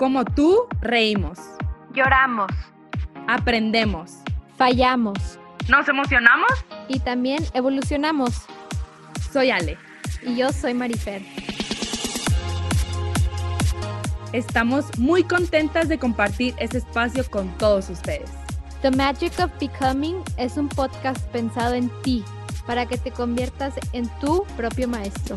Como tú, reímos. Lloramos. Aprendemos. Fallamos. Nos emocionamos. Y también evolucionamos. Soy Ale. Y yo soy Marifer. Estamos muy contentas de compartir este espacio con todos ustedes. The Magic of Becoming es un podcast pensado en ti para que te conviertas en tu propio maestro.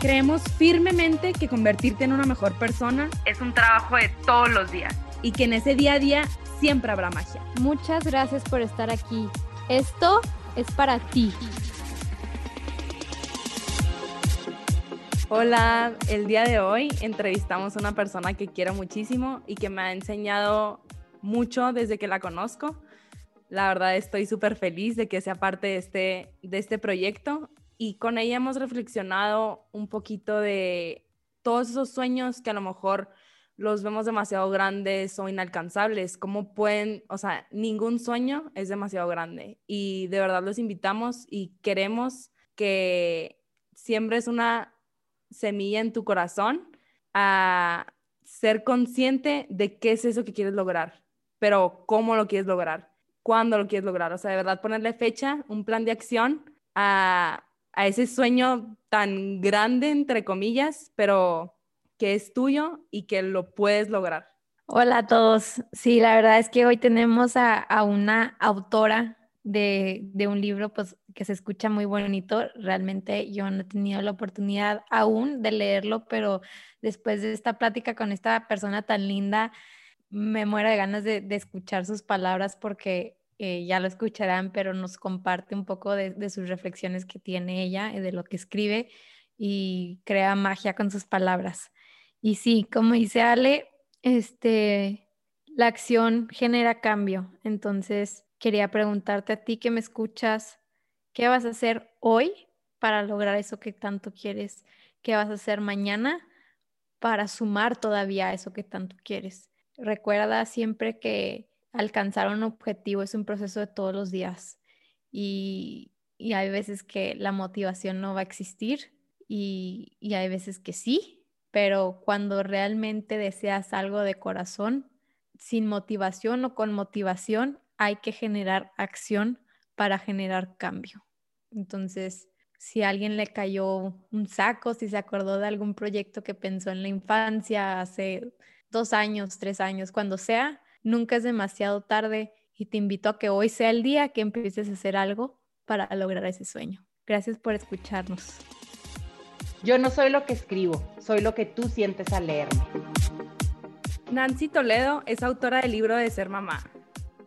Creemos firmemente que convertirte en una mejor persona es un trabajo de todos los días y que en ese día a día siempre habrá magia. Muchas gracias por estar aquí. Esto es para ti. Hola, el día de hoy entrevistamos a una persona que quiero muchísimo y que me ha enseñado mucho desde que la conozco. La verdad estoy súper feliz de que sea parte de este, de este proyecto y con ella hemos reflexionado un poquito de todos esos sueños que a lo mejor los vemos demasiado grandes o inalcanzables, cómo pueden, o sea, ningún sueño es demasiado grande. Y de verdad los invitamos y queremos que siembres una semilla en tu corazón a ser consciente de qué es eso que quieres lograr pero cómo lo quieres lograr, cuándo lo quieres lograr, o sea, de verdad ponerle fecha, un plan de acción a, a ese sueño tan grande, entre comillas, pero que es tuyo y que lo puedes lograr. Hola a todos. Sí, la verdad es que hoy tenemos a, a una autora de, de, un libro pues, que se escucha muy bonito. Realmente yo no he tenido la oportunidad aún de leerlo, pero después de esta plática con esta persona tan linda, me muero de ganas de, escuchar sus palabras porque eh, ya lo escucharán, pero nos comparte un poco de, sus reflexiones que tiene ella, y de lo que escribe y crea magia con sus palabras. Y sí, como dice Ale, este, la acción genera cambio. Entonces, quería preguntarte a ti que me escuchas, ¿qué vas a hacer hoy para lograr eso que tanto quieres? ¿Qué vas a hacer mañana para sumar todavía eso que tanto quieres? Recuerda siempre que alcanzar un objetivo es un proceso de todos los días y, hay veces que la motivación no va a existir y, y hay veces que sí, pero cuando realmente deseas algo de corazón, sin motivación o con motivación, hay que generar acción para generar cambio. Entonces, si a alguien le cayó un saco, si se acordó de algún proyecto que pensó en la infancia hace dos años, tres años, cuando sea, nunca es demasiado tarde y te invito a que hoy sea el día que empieces a hacer algo para lograr ese sueño. Gracias por escucharnos. Yo no soy lo que escribo, soy lo que tú sientes al leerme. Nancy Toledo es autora del libro de Ser Mamá.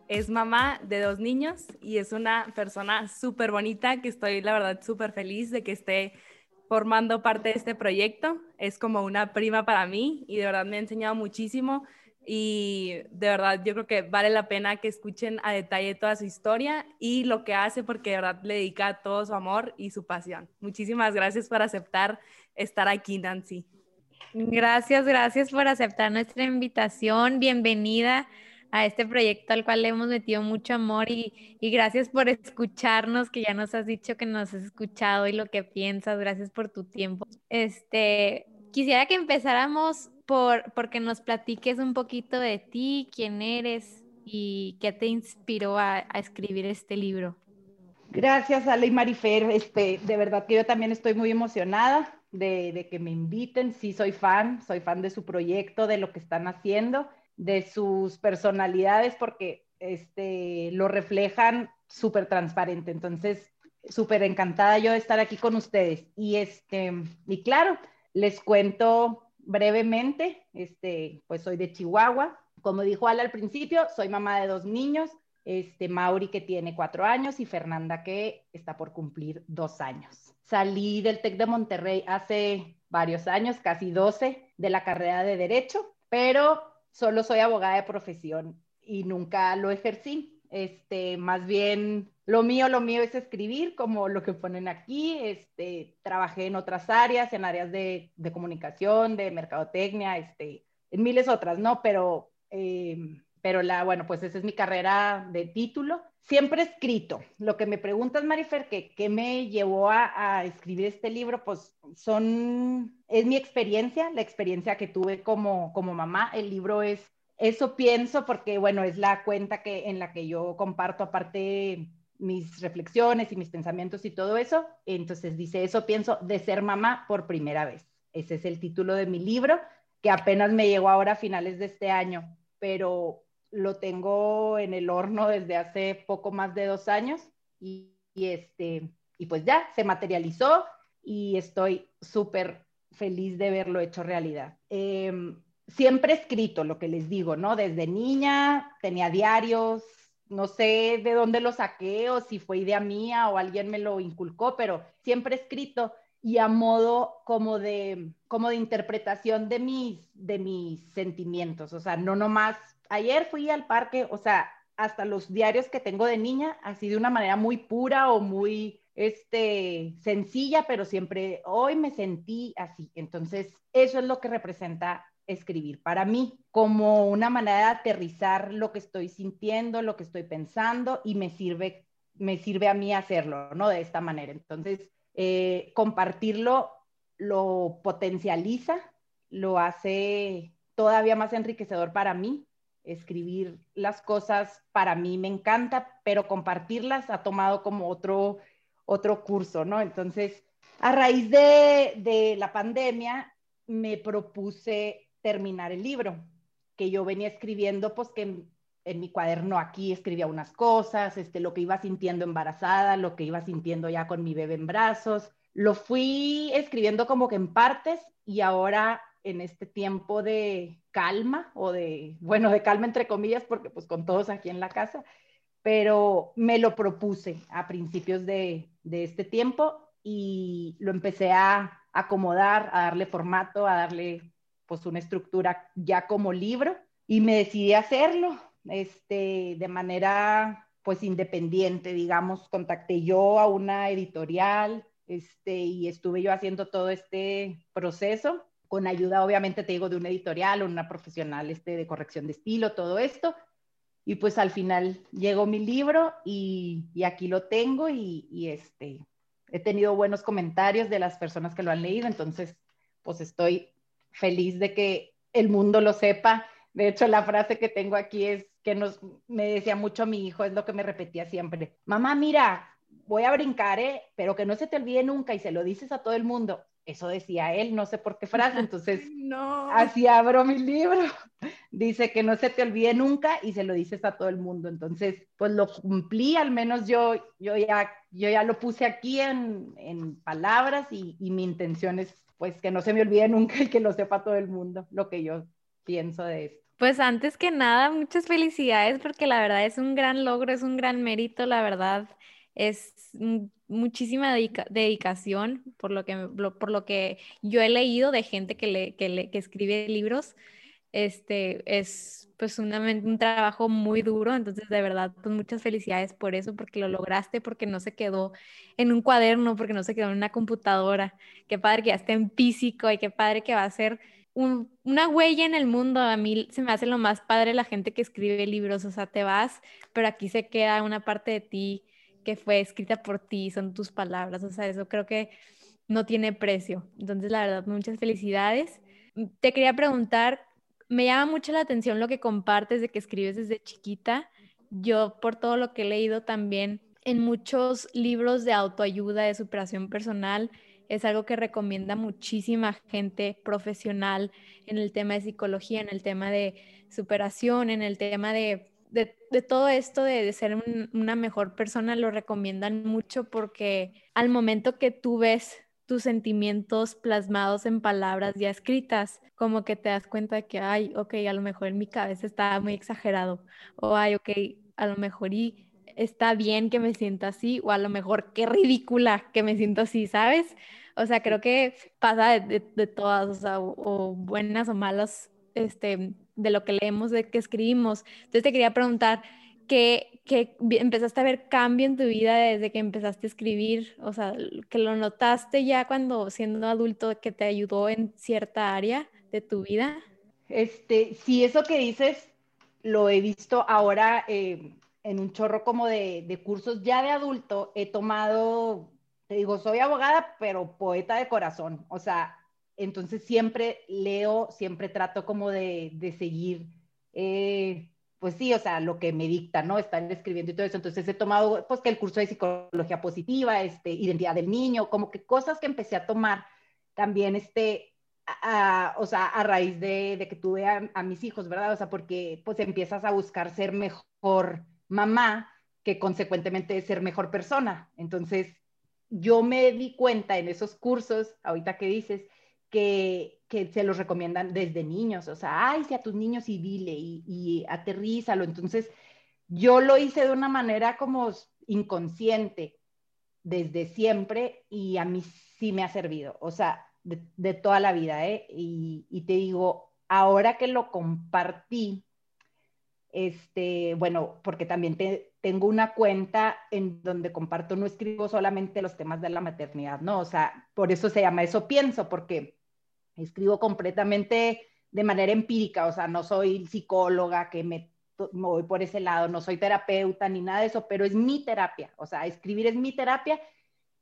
Es mamá de dos niños y es una persona súper bonita que estoy, la verdad, súper feliz de que esté formando parte de este proyecto. Es como una prima para mí y de verdad me ha enseñado muchísimo y de verdad yo creo que vale la pena que escuchen a detalle toda su historia y lo que hace porque de verdad le dedica todo su amor y su pasión. Muchísimas gracias por aceptar estar aquí, Nancy. Gracias, gracias por aceptar nuestra invitación. Bienvenida a este proyecto al cual le hemos metido mucho amor y, gracias por escucharnos, que ya nos has dicho que nos has escuchado y lo que piensas, gracias por tu tiempo. Este, quisiera que empezáramos por porque nos platiques un poquito de ti, quién eres y qué te inspiró a, escribir este libro. Gracias, Ale y Marifer. Este, de verdad que yo también estoy muy emocionada de, de que me inviten. Sí, soy fan, soy fan de su proyecto, de lo que están haciendo de sus personalidades porque este, lo reflejan súper transparente. Entonces, súper encantada yo de estar aquí con ustedes. Y, este, y claro, les cuento brevemente, este, pues soy de Chihuahua. Como dijo Ala al principio, soy mamá de dos niños, este, Mauri que tiene cuatro años y Fernanda que está por cumplir dos años. Salí del TEC de Monterrey hace varios años, casi 12, de la carrera de Derecho, pero solo soy abogada de profesión y nunca lo ejercí. Este, más bien, lo mío, lo mío es escribir, como lo que ponen aquí. Este, trabajé en otras áreas, en áreas de, de comunicación, de mercadotecnia, este, en miles otras, ¿no? Pero eh, pero la, bueno, pues esa es mi carrera de título. Siempre escrito. Lo que me preguntas, Marifer, que qué me llevó a, a, escribir este libro, pues son, es mi experiencia, la experiencia que tuve como, como mamá. El libro es, eso pienso, porque bueno, es la cuenta que, en la que yo comparto aparte mis reflexiones y mis pensamientos y todo eso. Entonces dice, eso pienso de ser mamá por primera vez. Ese es el título de mi libro, que apenas me llegó ahora a finales de este año, pero lo tengo en el horno desde hace poco más de dos años y, este, y pues ya se materializó y estoy súper feliz de verlo hecho realidad. Em, siempre escrito lo que les digo, ¿no? Desde niña tenía diarios, no sé de dónde lo saqué o si fue idea mía o alguien me lo inculcó, pero siempre escrito y a modo como de, como de interpretación de mis, de mis sentimientos, o sea, no nomás, ayer fui al parque, o sea, hasta los diarios que tengo de niña, así de una manera muy pura o muy este, sencilla, pero siempre hoy me sentí así. Entonces, eso es lo que representa escribir para mí, como una manera de aterrizar lo que estoy sintiendo, lo que estoy pensando y me sirve, me sirve a mí hacerlo, ¿no? De esta manera. Entonces, eh, compartirlo lo potencializa, lo hace todavía más enriquecedor para mí. Escribir las cosas para mí me encanta, pero compartirlas ha tomado como otro, otro curso, ¿no? Entonces, a raíz de, de la pandemia, me propuse terminar el libro, que yo venía escribiendo, pues que en, mi cuaderno aquí escribía unas cosas, este, lo que iba sintiendo embarazada, lo que iba sintiendo ya con mi bebé en brazos. Lo fui escribiendo como que en partes y ahora en este tiempo de calma o de, bueno, de calma entre comillas, porque pues con todos aquí en la casa, pero me lo propuse a principios de, de este tiempo y lo empecé a acomodar, a darle formato, a darle pues una estructura ya como libro y me decidí a hacerlo este, de manera pues independiente, digamos, contacté yo a una editorial este, y estuve yo haciendo todo este proceso con ayuda obviamente te digo de una editorial, una profesional este, de corrección de estilo, todo esto. Y pues al final llegó mi libro y, y aquí lo tengo y, y, este, he tenido buenos comentarios de las personas que lo han leído, entonces pues estoy feliz de que el mundo lo sepa. De hecho, la frase que tengo aquí es que nos, me decía mucho mi hijo, es lo que me repetía siempre. Mamá, mira, voy a brincar, ¿eh? pero que no se te olvide nunca y se lo dices a todo el mundo. Eso decía él, no sé por qué frase, entonces no. así abro mi libro. Dice que no se te olvide nunca y se lo dices a todo el mundo. Entonces, pues lo cumplí, al menos yo, yo, ya, yo ya lo puse aquí en, en palabras y, y mi intención es pues que no se me olvide nunca y que lo sepa todo el mundo lo que yo pienso de esto. Pues antes que nada, muchas felicidades porque la verdad es un gran logro, es un gran mérito, la verdad es muchísima dedicación por lo, que, por lo que yo he leído de gente que, le, que, que escribe libros. Este es pues un trabajo muy duro, entonces de verdad, pues muchas felicidades por eso, porque lo lograste, porque no se quedó en un cuaderno, porque no se quedó en una computadora, qué padre que ya esté en físico y qué padre que va a ser una huella en el mundo. A mí se me hace lo más padre la gente que escribe libros, o sea, te vas, pero aquí se queda una parte de ti que fue escrita por ti, son tus palabras, o sea, eso creo que no tiene precio. Entonces, la verdad, muchas felicidades. Te quería preguntar, me llama mucho la atención lo que compartes de que escribes desde chiquita. Yo, por todo lo que he leído también en muchos libros de autoayuda, de superación personal, es algo que recomienda muchísima gente profesional en el tema de psicología, en el tema de superación, en el tema de, todo esto de, ser una mejor persona, lo recomiendan mucho porque al momento que tú ves tus sentimientos plasmados en palabras ya escritas, como que te das cuenta de que, ay, ok, a lo mejor en mi cabeza está muy exagerado, o ay, ok, a lo mejor y está bien que me sienta así, o a lo mejor qué ridícula que me siento así, ¿sabes? O sea, creo que pasa de, todas, o sea, o, buenas o malas, este, de lo que leemos, de que escribimos. Entonces te quería preguntar, que, que, empezaste a ver cambio en tu vida desde que empezaste a escribir, o sea, que lo notaste ya cuando siendo adulto que te ayudó en cierta área de tu vida? Este, sí, eso que dices lo he visto ahora eh, en un chorro como de, de, cursos ya de adulto. He tomado, te digo, soy abogada, pero poeta de corazón. O sea, entonces siempre leo, siempre trato como de, de seguir, eh, pues sí, o sea, lo que me dicta, ¿no? Estar escribiendo y todo eso. Entonces he tomado, pues que el curso de psicología positiva, este, identidad del niño, como que cosas que empecé a tomar también, este, o sea, a raíz de, de que tuve a, a, mis hijos, ¿verdad? O sea, porque pues empiezas a buscar ser mejor mamá que consecuentemente ser mejor persona. Entonces, yo me di cuenta en esos cursos, ahorita que dices, que, que se los recomiendan desde niños, o sea, ay, si a tus niños y dile y, y aterrízalo. Entonces, yo lo hice de una manera como inconsciente desde siempre y a mí sí me ha servido. O sea, de, toda la vida, ¿eh? Y, te digo, ahora que lo compartí, este, bueno, porque también tengo una cuenta en donde comparto, no escribo solamente los temas de la maternidad, ¿no? O sea, por eso se llama Eso Pienso, porque escribo completamente de manera empírica, o sea, no soy psicóloga que me, voy por ese lado, no soy terapeuta ni nada de eso, pero es mi terapia, o sea, escribir es mi terapia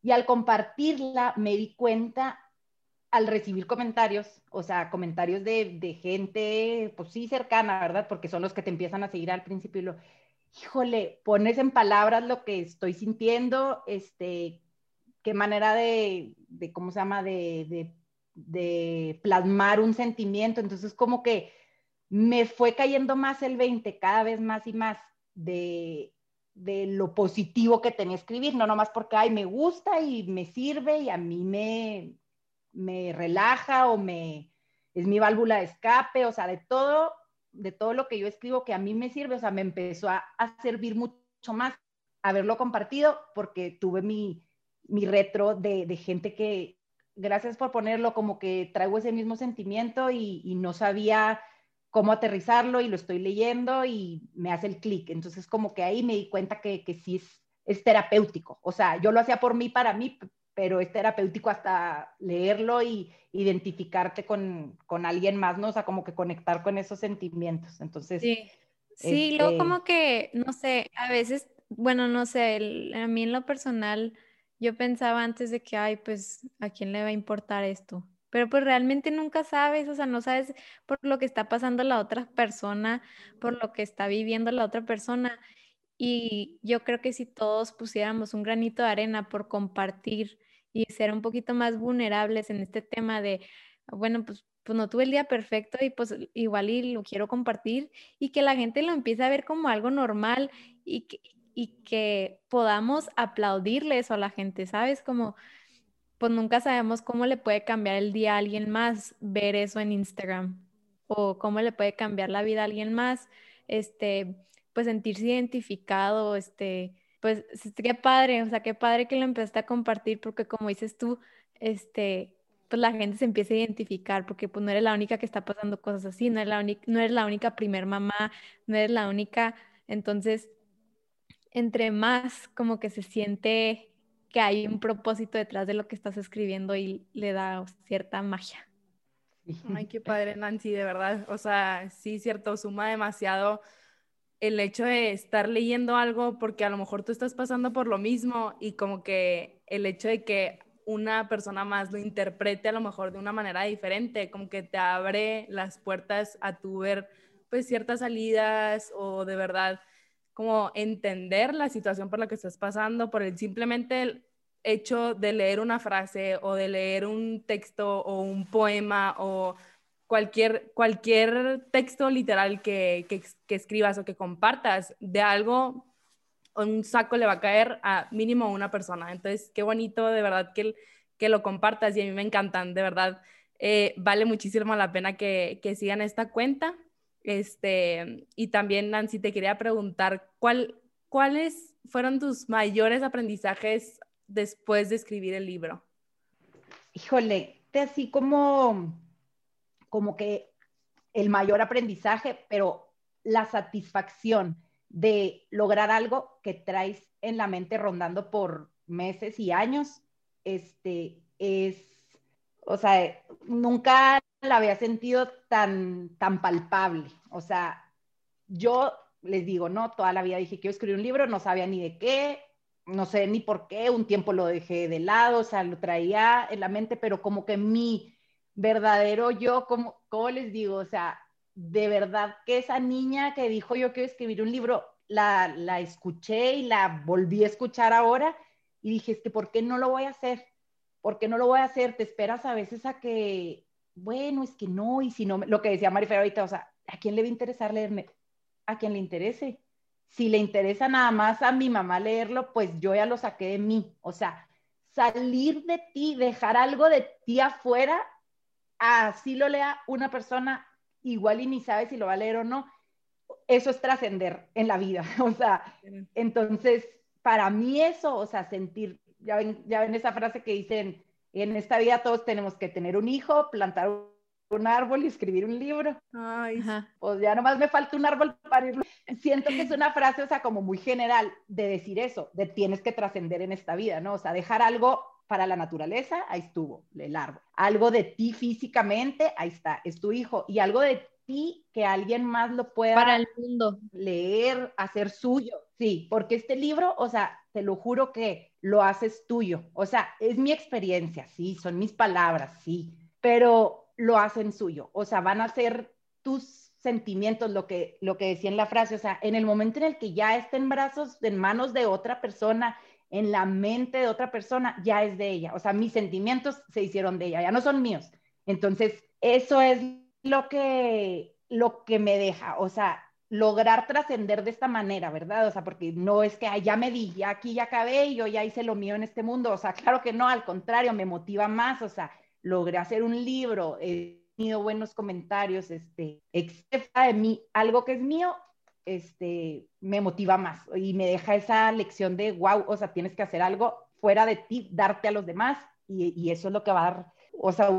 y al compartirla me di cuenta al recibir comentarios, o sea, comentarios de, de, gente, pues sí, cercana, ¿verdad? Porque son los que te empiezan a seguir al principio y lo, híjole, pones en palabras lo que estoy sintiendo, este, qué manera de, de ¿cómo se llama? De, de, de, plasmar un sentimiento. Entonces, como que me fue cayendo más el 20, cada vez más y más, de, de lo positivo que tenía escribir, no nomás porque, ay, me gusta y me sirve y a mí me, me relaja o me es mi válvula de escape, o sea, de todo, de todo lo que yo escribo que a mí me sirve, o sea, me empezó a, servir mucho más haberlo compartido porque tuve mi, mi retro de, de, gente que, gracias por ponerlo, como que traigo ese mismo sentimiento y, y no sabía cómo aterrizarlo y lo estoy leyendo y me hace el clic. Entonces, como que ahí me di cuenta que, que sí es, es terapéutico. O sea, yo lo hacía por mí, para mí, pero es terapéutico hasta leerlo y identificarte con, con, alguien más, ¿no? O sea, como que conectar con esos sentimientos. Entonces... Sí, sí luego este como que, no sé, a veces, bueno, no sé, a mí en lo personal, yo pensaba antes de que, ay, pues, ¿a quién le va a importar esto? Pero pues realmente nunca sabes, o sea, no sabes por lo que está pasando la otra persona, por lo que está viviendo la otra persona. Y yo creo que si todos pusiéramos un granito de arena por compartir y ser un poquito más vulnerables en este tema de, bueno, pues, pues no tuve el día perfecto y pues igual lo quiero compartir y que la gente lo empiece a ver como algo normal y que, y que podamos aplaudirle eso a la gente, ¿sabes? Como, pues nunca sabemos cómo le puede cambiar el día a alguien más ver eso en Instagram o cómo le puede cambiar la vida a alguien más, este pues sentirse identificado, este, pues qué padre, o sea, qué padre que lo empezaste a compartir porque como dices tú, este, pues la gente se empieza a identificar porque pues no eres la única que está pasando cosas así, no eres la no eres la única primer mamá, no eres la única, entonces, entre más como que se siente que hay un propósito detrás de lo que estás escribiendo y le da cierta magia. Ay, qué padre, Nancy, de verdad. O sea, sí, cierto, suma demasiado el hecho de estar leyendo algo porque a lo mejor tú estás pasando por lo mismo y como que el hecho de que una persona más lo interprete a lo mejor de una manera diferente, como que te abre las puertas a tu ver pues ciertas salidas o de verdad como entender la situación por la que estás pasando por el simplemente hecho de leer una frase o de leer un texto o un poema o cualquier, cualquier texto literal que, que, escribas o que compartas de algo, un saco le va a caer a mínimo una persona. Entonces, qué bonito de verdad que, que lo compartas y a mí me encantan, de verdad. Eh, vale muchísimo la pena que, que, sigan esta cuenta. Este, y también, Nancy, te quería preguntar, ¿cuál, ¿cuáles fueron tus mayores aprendizajes después de escribir el libro? Híjole, así como como que el mayor aprendizaje, pero la satisfacción de lograr algo que traes en la mente rondando por meses y años, este, es, o sea, nunca la había sentido tan, tan palpable. O sea, yo les digo, no, toda la vida dije, quiero escribir un libro, no sabía ni de qué, no sé ni por qué, un tiempo lo dejé de lado, o sea, lo traía en la mente, pero como que mi verdadero yo, como, ¿cómo les digo? O sea, de verdad que esa niña que dijo yo quiero escribir un libro, la, la escuché y la volví a escuchar ahora y dije, es que ¿por qué no lo voy a hacer? ¿Por qué no lo voy a hacer? Te esperas a veces a que, bueno, es que no, y si no, lo que decía Marifer ahorita, o sea, ¿a quién le va a interesar leerme? A quien le interese. Si le interesa nada más a mi mamá leerlo, pues yo ya lo saqué de mí. O sea, salir de ti, dejar algo de ti afuera, así lo lea una persona, igual y ni sabe si lo va a leer o no. Eso es trascender en la vida. O sea, entonces, para mí eso, o sea, sentir ya ven, ya ven esa frase que dicen, en esta vida todos tenemos que tener un hijo, plantar un árbol y escribir un libro. Ay, pues ya nomás me falta un árbol para irlo. Siento que es una frase, o sea, como muy general de decir eso, de tienes que trascender en esta vida, ¿no? O sea, dejar algo para la naturaleza, ahí estuvo, el árbol. Algo de ti físicamente, ahí está, es tu hijo. Y algo de ti que alguien más lo pueda para el mundo leer, hacer suyo. Sí, porque este libro, o sea, te lo juro que lo haces tuyo. O sea, es mi experiencia, sí, son mis palabras, sí, pero lo hacen suyo. O sea, van a ser tus sentimientos, lo que, lo que decía en la frase, o sea, en el momento en el que ya esté en brazos, en manos de otra persona, en la mente de otra persona, ya es de ella. O sea, mis sentimientos se hicieron de ella, ya no son míos. Entonces, eso es lo que, lo que me deja. O sea, lograr trascender de esta manera, ¿verdad? O sea, porque no es que ya me di, ya aquí ya acabé y yo ya hice lo mío en este mundo, o sea, claro que no, al contrario, me motiva más, o sea, logré hacer un libro, he tenido buenos comentarios, este, excepto de mí, algo que es mío, este, me motiva más y me deja esa lección de, wow, o sea, tienes que hacer algo fuera de ti, darte a los demás y, y eso es lo que va a dar, o sea,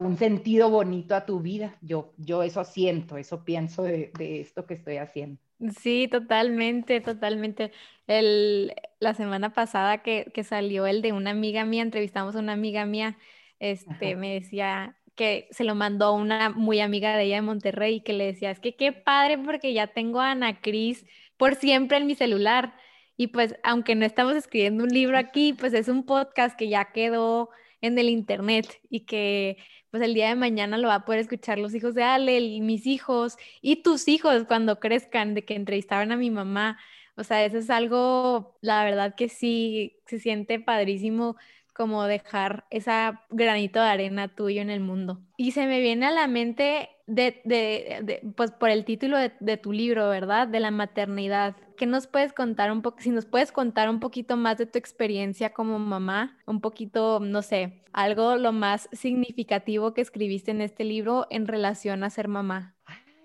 un sentido bonito a tu vida. Yo, yo eso siento, eso pienso de, esto que estoy haciendo. Sí, totalmente, totalmente. El, la semana pasada que, salió el de una amiga mía, entrevistamos a una amiga mía, este, me decía que se lo mandó a una muy amiga de ella de Monterrey y que le decía, es que qué padre porque ya tengo a Ana Cris por siempre en mi celular. Y pues, aunque no estamos escribiendo un libro aquí, pues es un podcast que ya quedó en el internet y que pues el día de mañana lo va a poder escuchar los hijos de Ale y mis hijos y tus hijos cuando crezcan, de que entrevistaban a mi mamá. O sea, eso es algo, la verdad que sí, se siente padrísimo como dejar esa granito de arena tuyo en el mundo. Y se me viene a la mente de, de, pues por el título de, tu libro, ¿verdad? De la maternidad. ¿Qué nos puedes contar un poco, si nos puedes contar un poquito más de tu experiencia como mamá, un poquito, no sé, algo lo más significativo que escribiste en este libro en relación a ser mamá?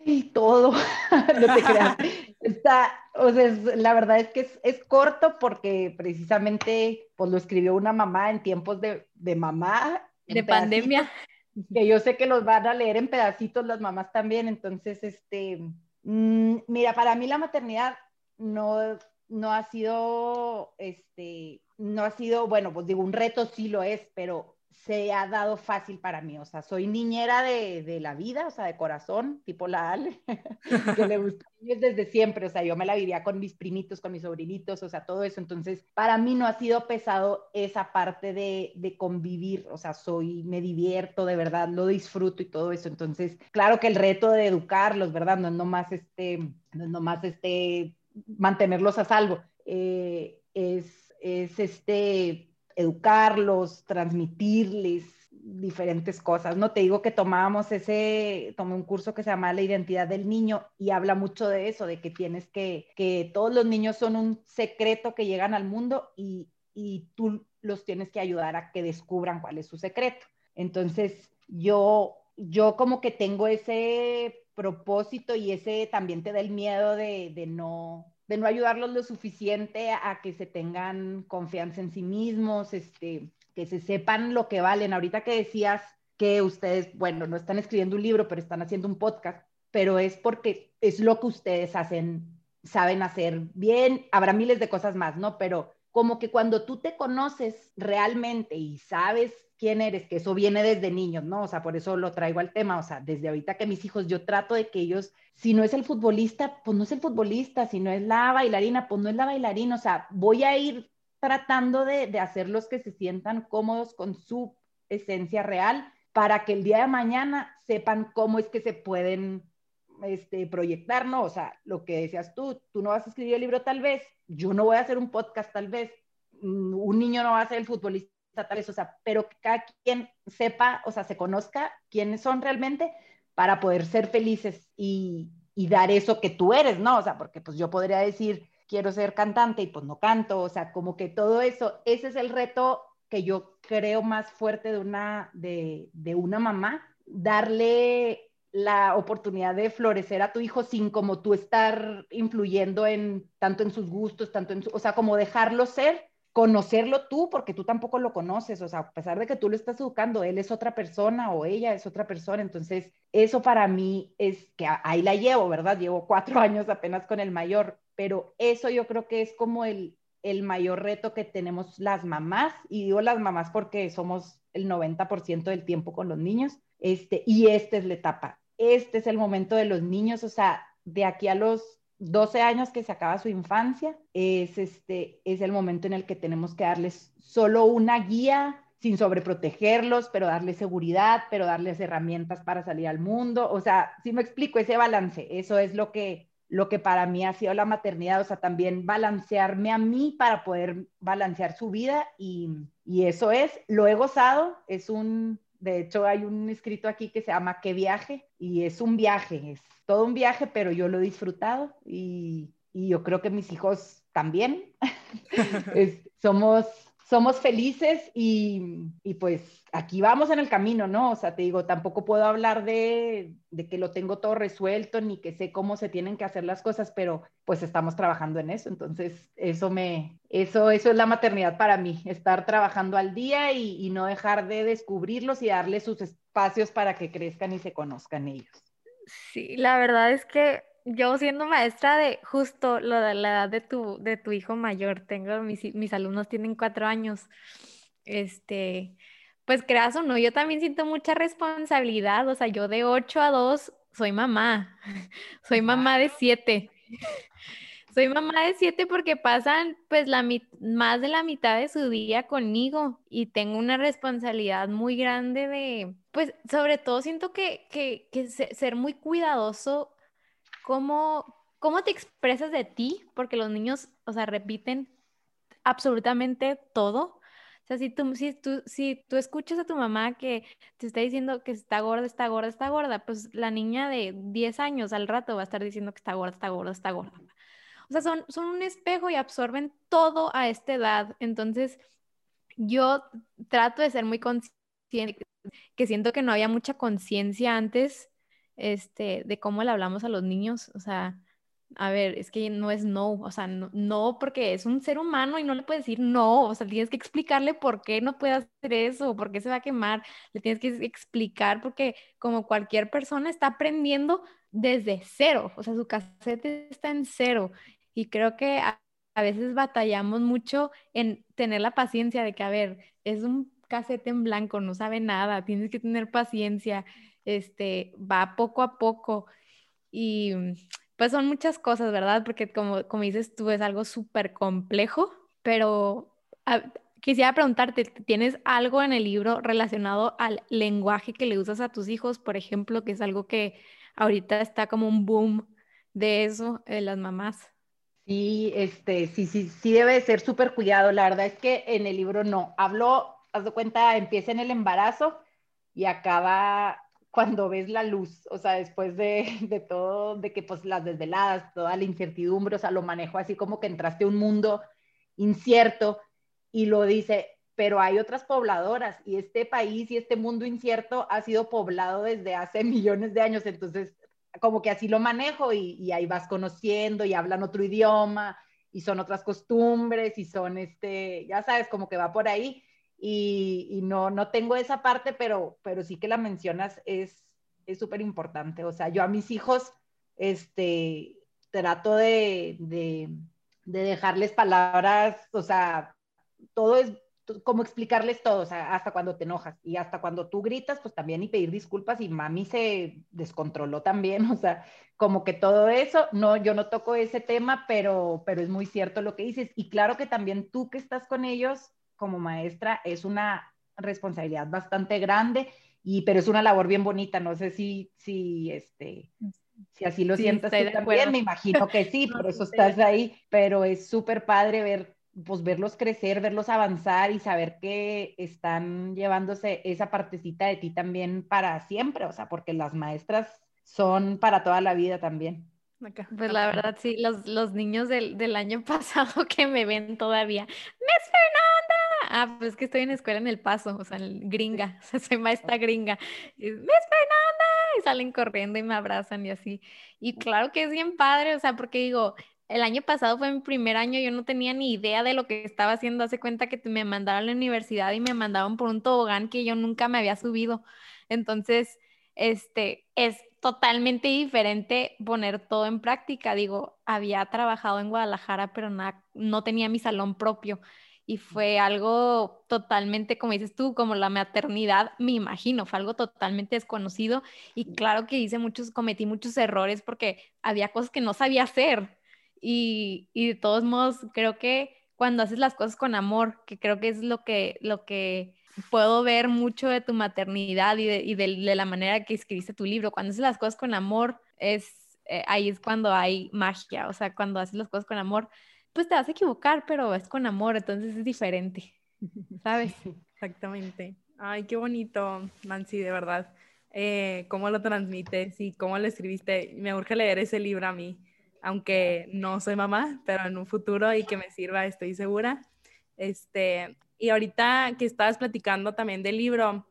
Y todo, no te creas. Está, o sea, la verdad es que es, es, corto porque precisamente pues lo escribió una mamá en tiempos de, de mamá. De pandemia que yo sé que los van a leer en pedacitos las mamás también, entonces, este, mm, mira, para mí la maternidad no, no ha sido, este, no ha sido, bueno, pues digo, un reto sí lo es, pero se ha dado fácil para mí. O sea, soy niñera de, de la vida, o sea, de corazón, tipo la Ale, que le gusta desde siempre. O sea, yo me la vivía con mis primitos, con mis sobrinitos, o sea, todo eso. Entonces, para mí no ha sido pesado esa parte de, de convivir. O sea, soy, me divierto, de verdad, lo disfruto y todo eso. Entonces, claro que el reto de educarlos, ¿verdad? No es nomás este, no es nomás este, mantenerlos a salvo. Eh, es, es este educarlos, transmitirles diferentes cosas, ¿no? Te digo que tomábamos ese, tomé un curso que se llama La identidad del niño y habla mucho de eso, de que tienes que, que todos los niños son un secreto que llegan al mundo y, y tú los tienes que ayudar a que descubran cuál es su secreto. Entonces, yo, yo como que tengo ese propósito y ese también te da el miedo de, de no, de no ayudarlos lo suficiente a que se tengan confianza en sí mismos, este, que se sepan lo que valen. Ahorita que decías que ustedes, bueno, no están escribiendo un libro, pero están haciendo un podcast, pero es porque es lo que ustedes hacen, saben hacer bien. Habrá miles de cosas más, ¿no? Pero como que cuando tú te conoces realmente y sabes quién eres, que eso viene desde niños, ¿no? O sea, por eso lo traigo al tema, o sea, desde ahorita que mis hijos, yo trato de que ellos, si no es el futbolista, pues no es el futbolista, si no es la bailarina, pues no es la bailarina, o sea, voy a ir tratando de, de hacerlos que se sientan cómodos con su esencia real para que el día de mañana sepan cómo es que se pueden este, proyectar, ¿no? O sea, lo que decías tú, tú no vas a escribir el libro tal vez, yo no voy a hacer un podcast tal vez, mm, un niño no va a ser el futbolista tal vez, o sea, pero que cada quien sepa, o sea, se conozca quiénes son realmente para poder ser felices y, dar eso que tú eres, ¿no? O sea, porque pues yo podría decir, quiero ser cantante y pues no canto, o sea, como que todo eso, ese es el reto que yo creo más fuerte de una, de una mamá, darle la oportunidad de florecer a tu hijo sin como tú estar influyendo en tanto en sus gustos, tanto en su, o sea, como dejarlo ser, conocerlo tú, porque tú tampoco lo conoces, o sea, a pesar de que tú lo estás educando, él es otra persona o ella es otra persona, entonces eso para mí es que ahí la llevo, ¿verdad? Llevo cuatro años apenas con el mayor, pero eso yo creo que es como el, el mayor reto que tenemos las mamás, y digo las mamás porque somos el 90% del tiempo con los niños, este, y esta es la etapa, este es el momento de los niños, o sea, de aquí a los 12 años que se acaba su infancia, es, este, es el momento en el que tenemos que darles solo una guía sin sobreprotegerlos, pero darles seguridad, pero darles herramientas para salir al mundo. O sea, si me explico, ese balance, eso es lo que, lo que para mí ha sido la maternidad, o sea, también balancearme a mí para poder balancear su vida y, y eso es, lo he gozado, es un, de hecho hay un escrito aquí que se llama ¿Qué viaje? Y es un viaje, es todo un viaje, pero yo lo he disfrutado y, y yo creo que mis hijos también. somos somos felices y, y, pues aquí vamos en el camino, ¿no? O sea, te digo, tampoco puedo hablar de, de, que lo tengo todo resuelto ni que sé cómo se tienen que hacer las cosas, pero pues estamos trabajando en eso. Entonces, eso me, eso, eso es la maternidad para mí, estar trabajando al día y, y no dejar de descubrirlos y darles sus espacios para que crezcan y se conozcan ellos. Sí, la verdad es que yo siendo maestra de justo lo de la edad de tu, de tu hijo mayor, tengo mis, mis alumnos tienen cuatro años, este, pues creas o no, yo también siento mucha responsabilidad, o sea, yo de ocho a dos soy mamá, soy mamá de siete. Soy mamá de siete porque pasan pues la más de la mitad de su día conmigo y tengo una responsabilidad muy grande de, pues sobre todo siento que, que, que ser muy cuidadoso cómo, cómo te expresas de ti, porque los niños, o sea, repiten absolutamente todo. O sea, si tú, si, tú, si tú escuchas a tu mamá que te está diciendo que está gorda, está gorda, está gorda, pues la niña de 10 años al rato va a estar diciendo que está gorda, está gorda, está gorda. O sea, son, son un espejo y absorben todo a esta edad. Entonces, yo trato de ser muy consciente, que siento que no había mucha conciencia antes este, de cómo le hablamos a los niños, o sea, a ver, es que no es no, o sea, no, porque es un ser humano y no le puedes decir no, o sea, tienes que explicarle por qué no puede hacer eso, por qué se va a quemar, le tienes que explicar porque como cualquier persona está aprendiendo desde cero, o sea, su casete está en cero y creo que a, a veces batallamos mucho en tener la paciencia de que, a ver, es un casete en blanco, no sabe nada, tienes que tener paciencia este, va poco a poco y pues son muchas cosas, ¿verdad? Porque como, como dices tú, es algo súper complejo, pero ah, quisiera preguntarte, ¿tienes algo en el libro relacionado al lenguaje que le usas a tus hijos, por ejemplo, que es algo que ahorita está como un boom de eso, de las mamás? Sí, este, sí, sí, sí debe ser súper cuidado. La verdad es que en el libro no. Hablo, haz de cuenta, empieza en el embarazo y acaba cuando ves la luz, o sea, después de, de, todo, de que pues las desveladas, toda la incertidumbre, o sea, lo manejo así como que entraste a un mundo incierto y lo dice, pero hay otras pobladoras y este país y este mundo incierto ha sido poblado desde hace millones de años, entonces como que así lo manejo y, y ahí vas conociendo y hablan otro idioma y son otras costumbres y son este, ya sabes, como que va por ahí y, no, no tengo esa parte, pero, pero sí que la mencionas, es súper importante. O sea, yo a mis hijos, este, trato de, de, de dejarles palabras, o sea, todo es como explicarles todo, o sea, hasta cuando te enojas y hasta cuando tú gritas, pues también y pedir disculpas y mami se descontroló también, o sea, como que todo eso, no, yo no toco ese tema, pero, pero es muy cierto lo que dices y claro que también tú que estás con ellos como maestra es una responsabilidad bastante grande y pero es una labor bien bonita, no sé si, si este, si así lo sientas tú también, me imagino que sí, por eso estás ahí, pero es súper padre ver pues verlos crecer, verlos avanzar y saber que están llevándose esa partecita de ti también para siempre, o sea, porque las maestras son para toda la vida también. Pues la verdad, sí, los, los niños del, del, año pasado que me ven todavía, ¡Miss Fernanda! Ah, pues que estoy en escuela en El Paso, o sea, gringa, o sea, soy maestra gringa. ¡Miss Fernanda! Y salen corriendo y me abrazan y así. Y claro que es bien padre, o sea, porque digo, el año pasado fue mi primer año, yo no tenía ni idea de lo que estaba haciendo. Hace cuenta que me mandaron a la universidad y me mandaron por un tobogán que yo nunca me había subido. Entonces, este, es totalmente diferente poner todo en práctica. Digo, había trabajado en Guadalajara, pero no tenía mi salón propio. Y fue algo totalmente, como dices tú, como la maternidad, me imagino, fue algo totalmente desconocido. Y claro que hice muchos, cometí muchos errores porque había cosas que no sabía hacer y, y, de todos modos, creo que cuando haces las cosas con amor, que creo que es lo que, lo que puedo ver mucho de tu maternidad y de, y de, la manera que escribiste tu libro, cuando haces las cosas con amor, es, eh, ahí es cuando hay magia, o sea, cuando haces las cosas con amor, pues te vas a equivocar, pero es con amor, entonces es diferente, ¿sabes? Exactamente. Ay, qué bonito, Nancy, de verdad. Eh, ¿Cómo lo transmites y cómo lo escribiste? Me urge leer ese libro a mí aunque no soy mamá, pero en un futuro y que me sirva, estoy segura. Este, y ahorita que estabas platicando también del libro,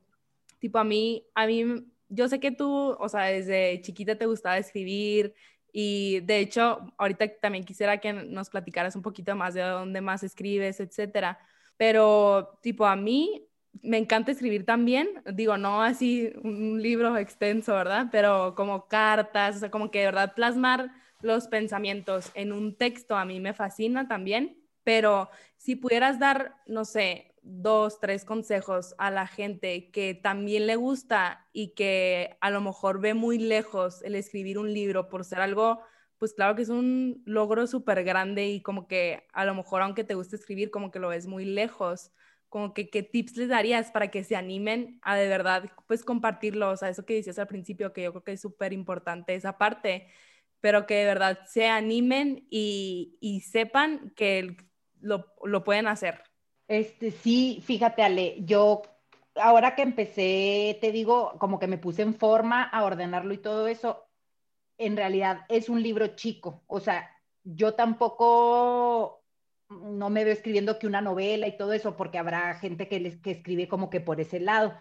tipo a mí, a mí, yo sé que tú, o sea, desde chiquita te gustaba escribir y de hecho, ahorita también quisiera que nos platicaras un poquito más de dónde más escribes, etcétera. Pero tipo a mí me encanta escribir también, digo, no así un libro extenso, ¿verdad? Pero como cartas, o sea, como que de verdad plasmar los pensamientos en un texto a mí me fascina también, pero si pudieras dar, no sé, dos, tres consejos a la gente que también le gusta y que a lo mejor ve muy lejos el escribir un libro por ser algo, pues claro que es un logro súper grande y como que a lo mejor aunque te guste escribir, como que lo ves muy lejos, como que qué tips les darías para que se animen a de verdad, pues compartirlo, o sea, eso que decías al principio, que yo creo que es súper importante esa parte pero que de verdad se animen y, y sepan que lo, lo, pueden hacer. Este, sí, fíjate Ale, yo ahora que empecé, te digo, como que me puse en forma a ordenarlo y todo eso, en realidad es un libro chico, o sea, yo tampoco no me veo escribiendo que una novela y todo eso, porque habrá gente que, les, que escribe como que por ese lado.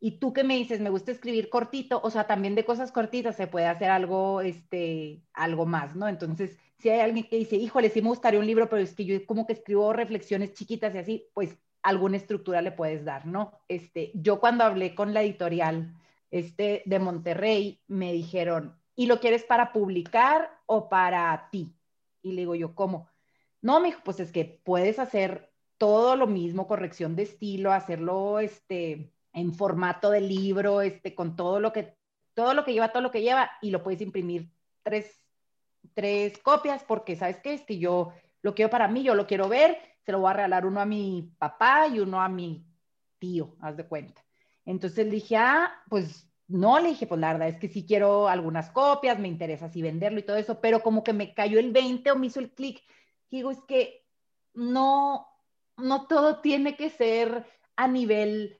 Y tú que me dices, me gusta escribir cortito, o sea, también de cosas cortitas se puede hacer algo, este, algo más, ¿no? Entonces, si hay alguien que dice, híjole, sí me gustaría un libro, pero es que yo como que escribo reflexiones chiquitas y así, pues alguna estructura le puedes dar, ¿no? Este, yo cuando hablé con la editorial este, de Monterrey, me dijeron, ¿y lo quieres para publicar o para ti? Y le digo yo, ¿cómo? No, me pues es que puedes hacer todo lo mismo, corrección de estilo, hacerlo, este, en formato de libro, este, con todo lo que, todo lo que lleva, todo lo que lleva, y lo puedes imprimir tres, tres copias, porque sabes que es que yo lo quiero para mí, yo lo quiero ver, se lo voy a regalar uno a mi papá y uno a mi tío, haz de cuenta. Entonces le dije, ah, pues no, le dije, pues la verdad es que sí quiero algunas copias, me interesa así venderlo y todo eso, pero como que me cayó el 20 o me hizo el clic. Digo, es que no, no todo tiene que ser a nivel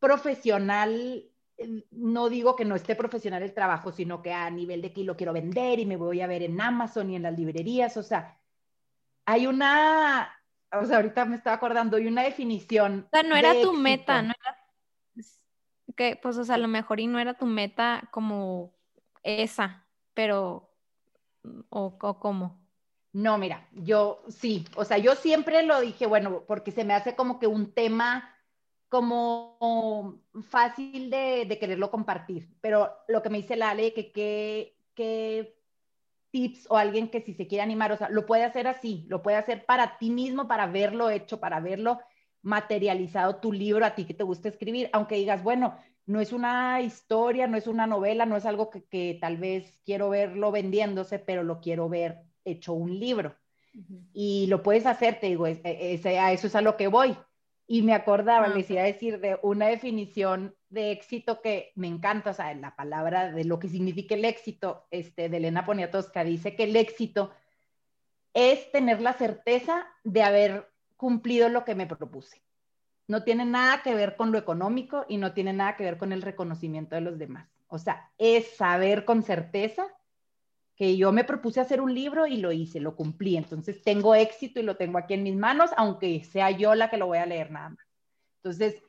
profesional, eh, no digo que no esté profesional el trabajo, sino que a nivel de que lo quiero vender y me voy a ver en Amazon y en las librerías, o sea, hay una, o sea, ahorita me estaba acordando, hay una definición. O sea, no era tu meta, no era, que, pues, o sea, a lo mejor y no era tu meta como esa, pero, o, o cómo. No, mira, yo sí, o sea, yo siempre lo dije, bueno, porque se me hace como que un tema como fácil de, quererlo compartir. Pero lo que me dice la Ale, que, que, tips o alguien que si se quiere animar, o sea, lo puede hacer así, lo puede hacer para ti mismo, para verlo hecho, para verlo materializado tu libro, a ti que te gusta escribir, aunque digas, bueno, no es una historia, no es una novela, no es algo que, tal vez quiero verlo vendiéndose, pero lo quiero ver hecho un libro. Y lo puedes hacer, te digo, a eso es a lo que voy. Y me acordaba, ah, les iba a decir de una definición de éxito que me encanta, o sea, la palabra de lo que significa el éxito, este, de Elena Poniatowska, dice que el éxito es tener la certeza de haber cumplido lo que me propuse. No tiene nada que ver con lo económico y no tiene nada que ver con el reconocimiento de los demás. O sea, es saber con certeza que yo me propuse hacer un libro y lo hice, lo cumplí. Entonces tengo éxito y lo tengo aquí en mis manos, aunque sea yo la que lo voy a leer nada más. Entonces,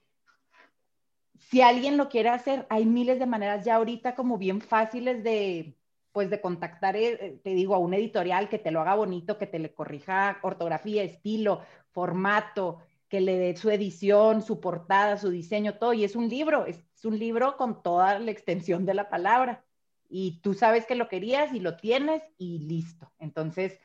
si alguien lo quiere hacer, hay miles de maneras ya ahorita como bien fáciles de, pues de contactar, eh, te digo, a un editorial que te lo haga bonito, que te le corrija ortografía, estilo, formato, que le dé su edición, su portada, su diseño, todo. Y es un libro, es un libro con toda la extensión de la palabra y tú sabes que lo querías y lo tienes y listo. Entonces,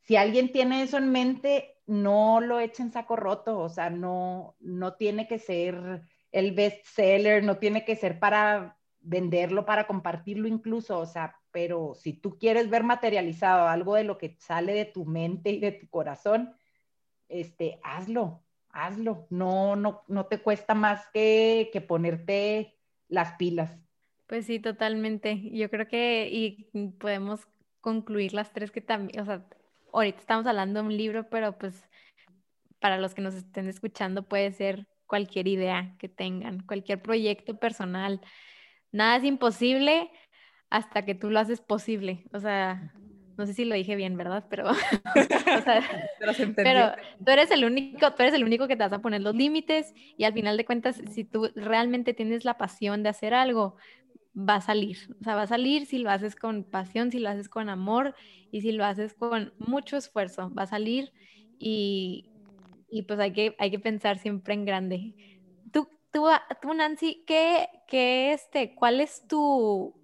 si alguien tiene eso en mente, no lo echen saco roto, o sea, no, no tiene que ser el best seller, no tiene que ser para venderlo, para compartirlo incluso, o sea, pero si tú quieres ver materializado algo de lo que sale de tu mente y de tu corazón, este, hazlo, hazlo, no, no, no te cuesta más que, que ponerte las pilas. Pues sí, totalmente. Yo creo que y podemos concluir las tres que también, o sea, ahorita estamos hablando de un libro, pero pues para los que nos estén escuchando puede ser cualquier idea que tengan, cualquier proyecto personal. Nada es imposible hasta que tú lo haces posible. O sea, no sé si lo dije bien, ¿verdad? Pero, pero, tú eres el único, tú eres el único que te vas a poner los límites y al final de cuentas, si tú realmente tienes la pasión de hacer algo, va a salir. O sea, va a salir si lo haces con pasión, si lo haces con amor y si lo haces con mucho esfuerzo. Va a salir y, y pues hay que, hay que pensar siempre en grande. Tú, tú, tú Nancy, ¿qué, qué este, cuál es tu,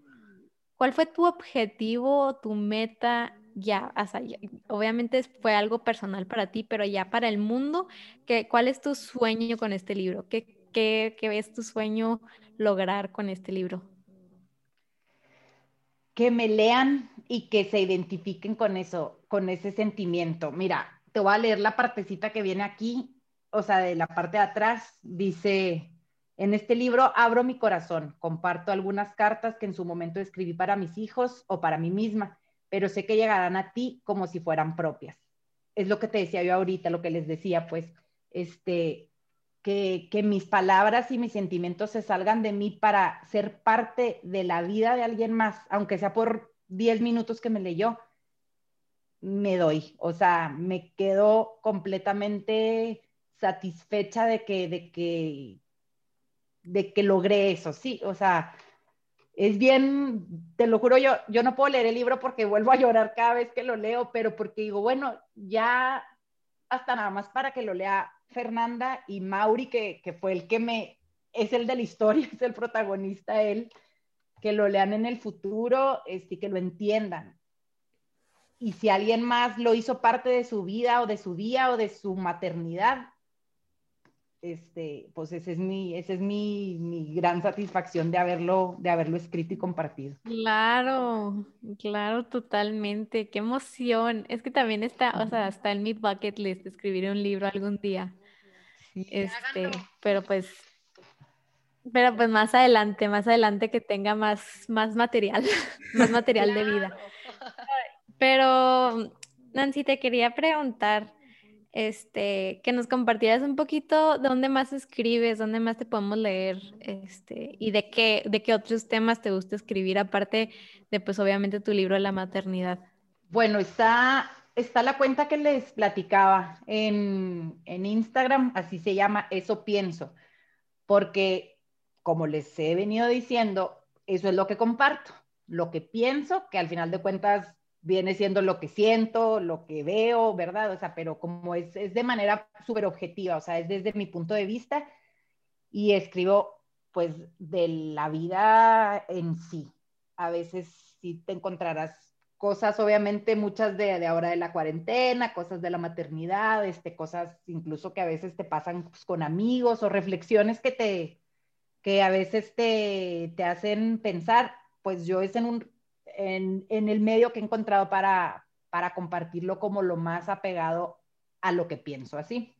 cuál fue tu objetivo, tu meta ya, o sea, obviamente fue algo personal para ti, pero ya para el mundo, ¿qué, ¿cuál es tu sueño con este libro? ¿Qué, qué, qué es tu sueño lograr con este libro? Que me lean y que se identifiquen con eso, con ese sentimiento. Mira, te voy a leer la partecita que viene aquí, o sea, de la parte de atrás, dice, en este libro abro mi corazón, comparto algunas cartas que en su momento escribí para mis hijos o para mí misma, pero sé que llegarán a ti como si fueran propias. Es lo que te decía yo ahorita, lo que les decía, pues, este, que, mis palabras y mis sentimientos se salgan de mí para ser parte de la vida de alguien más, aunque sea por 10 minutos que me leyó, me doy. O sea, me quedo completamente satisfecha de que, de que, de que logré eso, sí. O sea, es bien, te lo juro, yo, yo no puedo leer el libro porque vuelvo a llorar cada vez que lo leo, pero porque digo, bueno, ya hasta nada más para que lo lea Fernanda y Mauri, que, fue el que me, es el de la historia, es el protagonista, él, que lo lean en el futuro y este, que lo entiendan. Y si alguien más lo hizo parte de su vida o de su día o de su maternidad, este, pues ese es mi, ese es mi, mi, gran satisfacción de haberlo, de haberlo escrito y compartido. Claro, claro, totalmente. Qué emoción. Es que también está, o sea, está en mi bucket list escribir un libro algún día. este, pero pues, pero pues más adelante, más adelante que tenga más, más material, más material de vida. Pero, Nancy, te quería preguntar, este, que nos compartieras un poquito de dónde más escribes, dónde más te podemos leer, este, y de qué, de qué otros temas te gusta escribir, aparte de, pues, obviamente tu libro la maternidad. Bueno, está, está la cuenta que les platicaba en, en Instagram, así se llama, Eso Pienso, porque como les he venido diciendo, eso es lo que comparto, lo que pienso, que al final de cuentas viene siendo lo que siento, lo que veo, ¿verdad? O sea, pero como es, es de manera súper objetiva, o sea, es desde mi punto de vista y escribo pues de la vida en sí. A veces sí te encontrarás cosas obviamente muchas de, de, ahora de la cuarentena, cosas de la maternidad, este, cosas incluso que a veces te pasan pues, con amigos o reflexiones que te, que a veces te, te hacen pensar, pues yo es en, un, en, en, el medio que he encontrado para, para compartirlo como lo más apegado a lo que pienso así.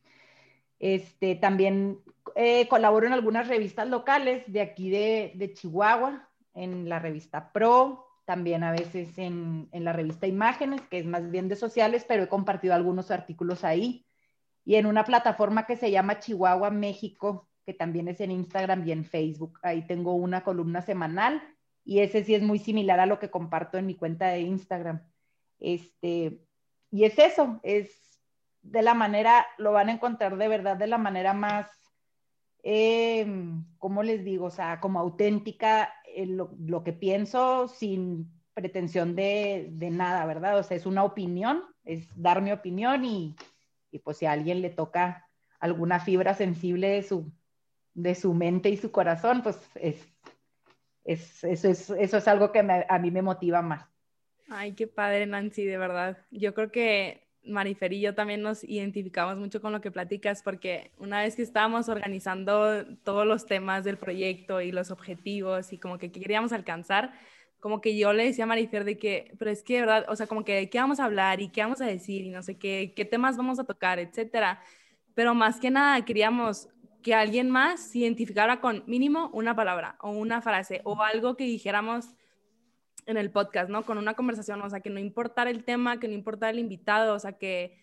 Este, también eh, colaboro en algunas revistas locales de aquí de, de Chihuahua, en la revista Pro, también a veces en, en, la revista Imágenes, que es más bien de sociales, pero he compartido algunos artículos ahí. Y en una plataforma que se llama Chihuahua México, que también es en Instagram y en Facebook. Ahí tengo una columna semanal y ese sí es muy similar a lo que comparto en mi cuenta de Instagram. Este, y es eso, es de la manera, lo van a encontrar de verdad de la manera más, eh, ¿cómo les digo? O sea, como auténtica lo, lo, que pienso sin pretensión de, de, nada, ¿verdad? O sea, es una opinión, es dar mi opinión y, y, pues si a alguien le toca alguna fibra sensible de su, de su mente y su corazón, pues es, es, eso, es, eso es algo que a mí me motiva más. Ay, qué padre, Nancy, de verdad. Yo creo que Marifer y yo también nos identificamos mucho con lo que platicas, porque una vez que estábamos organizando todos los temas del proyecto y los objetivos y como que queríamos alcanzar, como que yo le decía a Marifer de que, pero es que, ¿verdad? O sea, como que, ¿qué vamos a hablar y qué vamos a decir y no sé qué, qué temas vamos a tocar, etcétera? Pero más que nada queríamos que alguien más se identificara con mínimo una palabra o una frase o algo que dijéramos en el podcast, ¿no? Con una conversación, o sea, que no importara el tema, que no importara el invitado, o sea, que,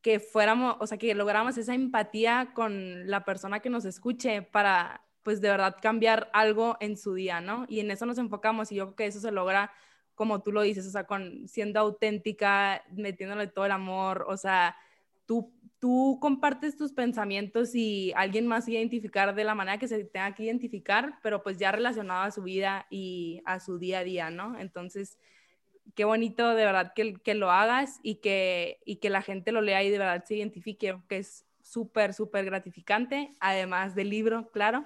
que fuéramos, o sea, que lográramos esa empatía con la persona que nos escuche para, pues, de verdad cambiar algo en su día, ¿no? Y en eso nos enfocamos y yo creo que eso se logra, como tú lo dices, o sea, con siendo auténtica, metiéndole todo el amor, o sea, tú compartes tus pensamientos y alguien más identificar de la manera que se tenga que identificar, pero pues ya relacionado a su vida y a su día a día, ¿no? Entonces, qué bonito de verdad que, que lo hagas y que, y que la gente lo lea y de verdad se identifique, que es súper, súper gratificante, además del libro, claro.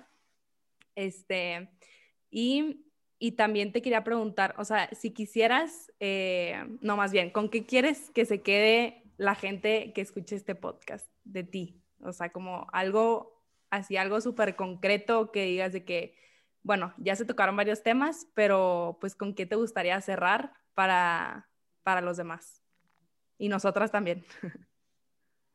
Este, y, y, también te quería preguntar, o sea, si quisieras, eh, no más bien, ¿con qué quieres que se quede la gente que escuche este podcast de ti? O sea, como algo, así algo súper concreto que digas de que, bueno, ya se tocaron varios temas, pero pues con qué te gustaría cerrar para, para los demás. Y nosotras también.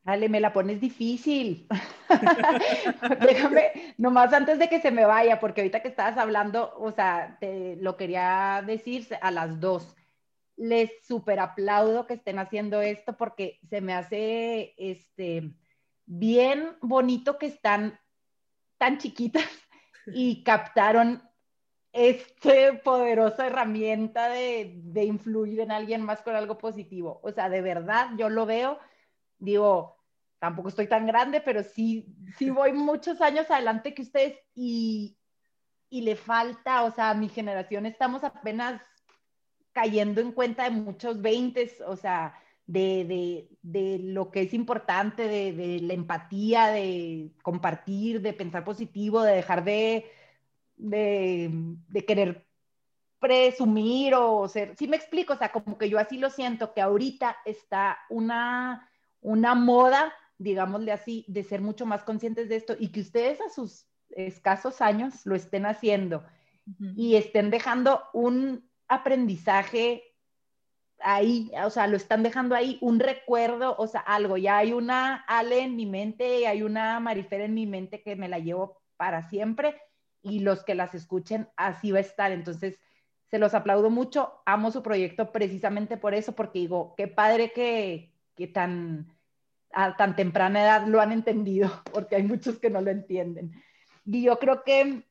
Dale, me la pones difícil. Déjame, nomás antes de que se me vaya, porque ahorita que estabas hablando, o sea, te lo quería decir a las dos les super aplaudo que estén haciendo esto porque se me hace este, bien bonito que están tan chiquitas y captaron esta poderosa herramienta de, de, influir en alguien más con algo positivo. O sea, de verdad, yo lo veo, digo, tampoco estoy tan grande, pero sí, sí voy muchos años adelante que ustedes y, y le falta, o sea, a mi generación estamos apenas cayendo en cuenta de muchos veintes, o sea, de, de, de, lo que es importante, de, de, la empatía, de compartir, de pensar positivo, de dejar de, de, querer presumir o ser, sí me explico, o sea, como que yo así lo siento, que ahorita está una, una moda, digámosle así, de ser mucho más conscientes de esto y que ustedes a sus escasos años lo estén haciendo uh -huh. y estén dejando un, aprendizaje ahí, o sea, lo están dejando ahí, un recuerdo, o sea, algo, ya hay una Ale en mi mente, hay una Marifer en mi mente que me la llevo para siempre y los que las escuchen así va a estar. Entonces, se los aplaudo mucho, amo su proyecto precisamente por eso, porque digo, qué padre que, que tan, a tan temprana edad lo han entendido, porque hay muchos que no lo entienden. Y yo creo que...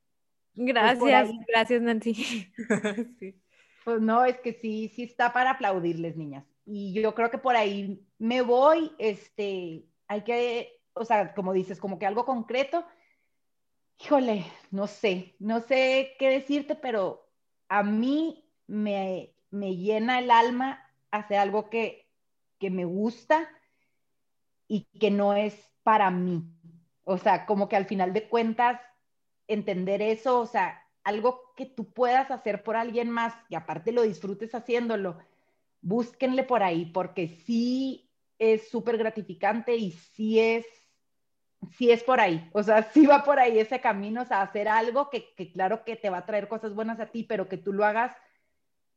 Gracias, pues gracias Nancy. sí. Pues no, es que sí, sí está para aplaudirles, niñas. Y yo creo que por ahí me voy, este, hay que, o sea, como dices, como que algo concreto. Híjole, no sé, no sé qué decirte, pero a mí me, me llena el alma hacer algo que, que me gusta y que no es para mí. O sea, como que al final de cuentas, entender eso, o sea, algo que tú puedas hacer por alguien más y aparte lo disfrutes haciéndolo, búsquenle por ahí porque sí es súper gratificante y sí es, sí es por ahí, o sea, sí va por ahí ese camino, o sea, hacer algo que, que claro que te va a traer cosas buenas a ti, pero que tú lo hagas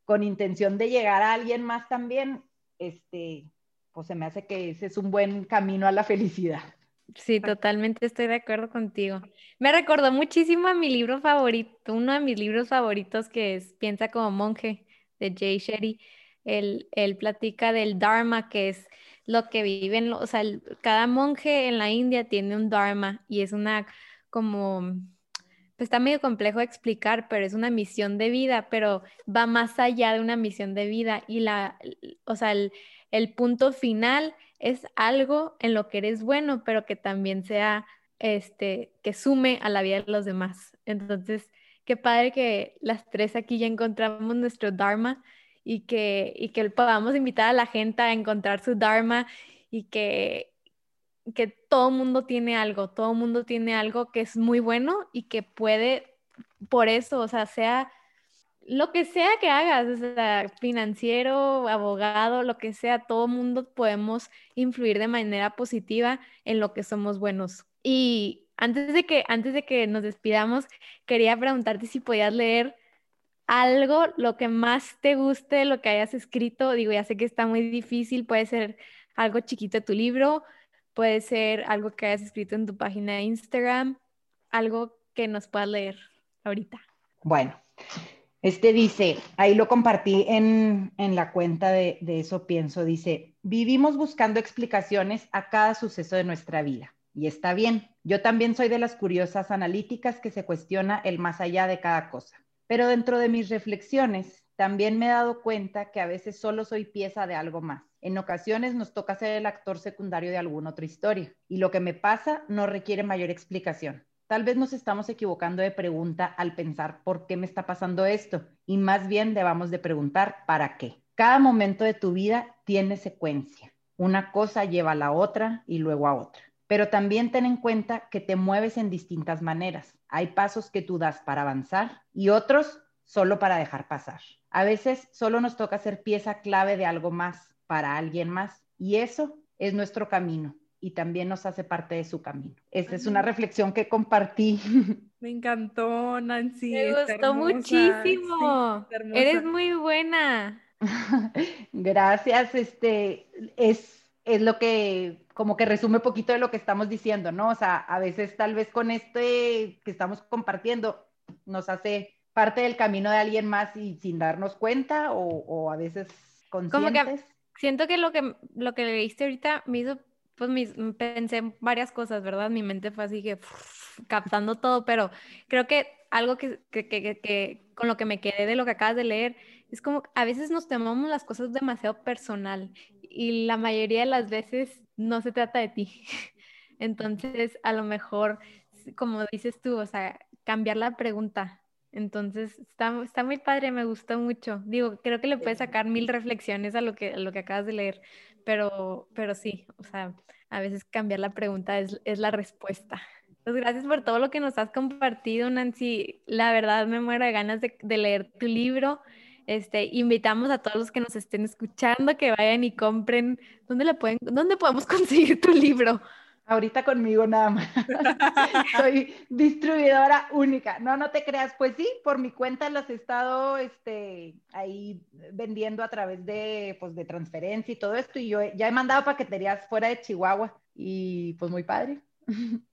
con intención de llegar a alguien más también, este, pues se me hace que ese es un buen camino a la felicidad. Sí, totalmente estoy de acuerdo contigo. Me recordó muchísimo a mi libro favorito, uno de mis libros favoritos que es Piensa como monje de Jay Shetty. Él, él platica del Dharma, que es lo que viven, o sea, cada monje en la India tiene un Dharma y es una como, pues está medio complejo de explicar, pero es una misión de vida, pero va más allá de una misión de vida y la, o sea, el, el punto final es algo en lo que eres bueno, pero que también sea, este, que sume a la vida de los demás. Entonces, qué padre que las tres aquí ya encontramos nuestro Dharma y que, y que podamos invitar a la gente a encontrar su Dharma y que, que todo mundo tiene algo, todo mundo tiene algo que es muy bueno y que puede, por eso, o sea, sea lo que sea que hagas, o sea, financiero, abogado, lo que sea, todo mundo podemos influir de manera positiva en lo que somos buenos. Y antes de que, antes de que nos despidamos, quería preguntarte si podías leer algo, lo que más te guste, lo que hayas escrito. Digo, ya sé que está muy difícil, puede ser algo chiquito de tu libro, puede ser algo que hayas escrito en tu página de Instagram, algo que nos puedas leer ahorita. Bueno, este dice, ahí lo compartí en, la cuenta de, de eso pienso, dice, vivimos buscando explicaciones a cada suceso de nuestra vida. Y está bien, yo también soy de las curiosas analíticas que se cuestiona el más allá de cada cosa. Pero dentro de mis reflexiones, también me he dado cuenta que a veces solo soy pieza de algo más. En ocasiones nos toca ser el actor secundario de alguna otra historia y lo que me pasa no requiere mayor explicación. Tal vez nos estamos equivocando de pregunta al pensar por qué me está pasando esto y más bien debamos de preguntar para qué. Cada momento de tu vida tiene secuencia. Una cosa lleva a la otra y luego a otra. Pero también ten en cuenta que te mueves en distintas maneras. Hay pasos que tú das para avanzar y otros solo para dejar pasar. A veces solo nos toca ser pieza clave de algo más para alguien más y eso es nuestro camino y también nos hace parte de su camino. Esta es una reflexión que compartí. Me encantó, Nancy. Me gustó muchísimo. Eres muy buena. Gracias. Este es, es lo que como que resume un poquito de lo que estamos diciendo, ¿no? O sea, a veces tal vez con este que estamos compartiendo nos hace parte del camino de alguien más y sin darnos cuenta o, a veces conscientes. Como que siento que lo que lo que leíste ahorita me hizo pues pensé en varias cosas, ¿verdad? Mi mente fue así que captando todo, pero creo que algo que, que, que, que, con lo que me quedé de lo que acabas de leer es como a veces nos tomamos las cosas demasiado personal y la mayoría de las veces no se trata de ti. Entonces, a lo mejor, como dices tú, o sea, cambiar la pregunta. Entonces, está, está muy padre, me gustó mucho. Digo, creo que le puedes sacar mil reflexiones a lo que, a lo que acabas de leer, pero, pero sí, o sea, a veces cambiar la pregunta es, es la respuesta. Pues gracias por todo lo que nos has compartido, Nancy. La verdad me muero de ganas de, de leer tu libro. Este, invitamos a todos los que nos estén escuchando que vayan y compren. ¿Dónde, la pueden, ¿Dónde podemos conseguir tu libro? Ahorita conmigo nada más. Soy distribuidora única. No, no te creas. Pues sí, por mi cuenta los he estado este, ahí vendiendo a través de, pues, de transferencia y todo esto. Y yo ya he mandado paqueterías fuera de Chihuahua. Y pues muy padre.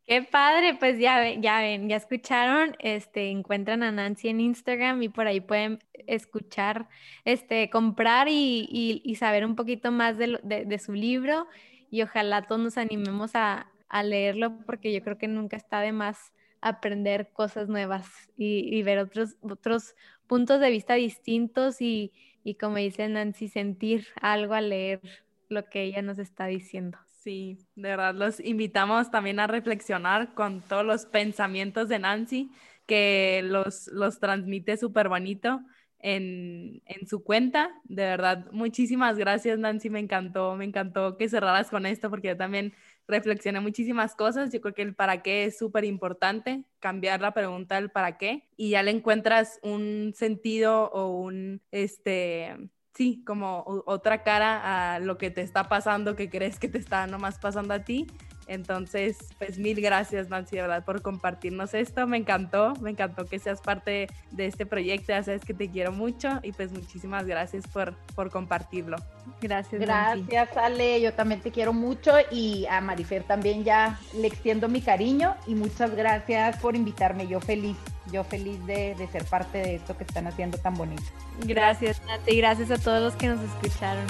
Qué padre, pues ya ven, ya ven, ya escucharon, este, encuentran a Nancy en Instagram y por ahí pueden escuchar, este, comprar y, saber un poquito más de, su libro y ojalá todos nos animemos a, leerlo porque yo creo que nunca está de más aprender cosas nuevas y, ver otros, otros puntos de vista distintos y, y como dice Nancy, sentir algo al leer lo que ella nos está diciendo. Sí, de verdad los invitamos también a reflexionar con todos los pensamientos de Nancy, que los, los transmite súper bonito en, en, su cuenta. De verdad, muchísimas gracias Nancy, me encantó, me encantó que cerraras con esto porque yo también reflexioné muchísimas cosas. Yo creo que el para qué es súper importante, cambiar la pregunta del para qué y ya le encuentras un sentido o un, este, sí, como otra cara a lo que te está pasando, que crees que te está nomás pasando a ti. Entonces, pues mil gracias Nancy, de verdad, por compartirnos esto. Me encantó, me encantó que seas parte de este proyecto. Ya sabes que te quiero mucho y pues muchísimas gracias por, por compartirlo. Gracias. Gracias, Ale. Yo también te quiero mucho y a Marifer también ya le extiendo mi cariño y muchas gracias por invitarme. Yo feliz, yo feliz de, de ser parte de esto que están haciendo tan bonito. Gracias, Nancy. Gracias a todos los que nos escucharon.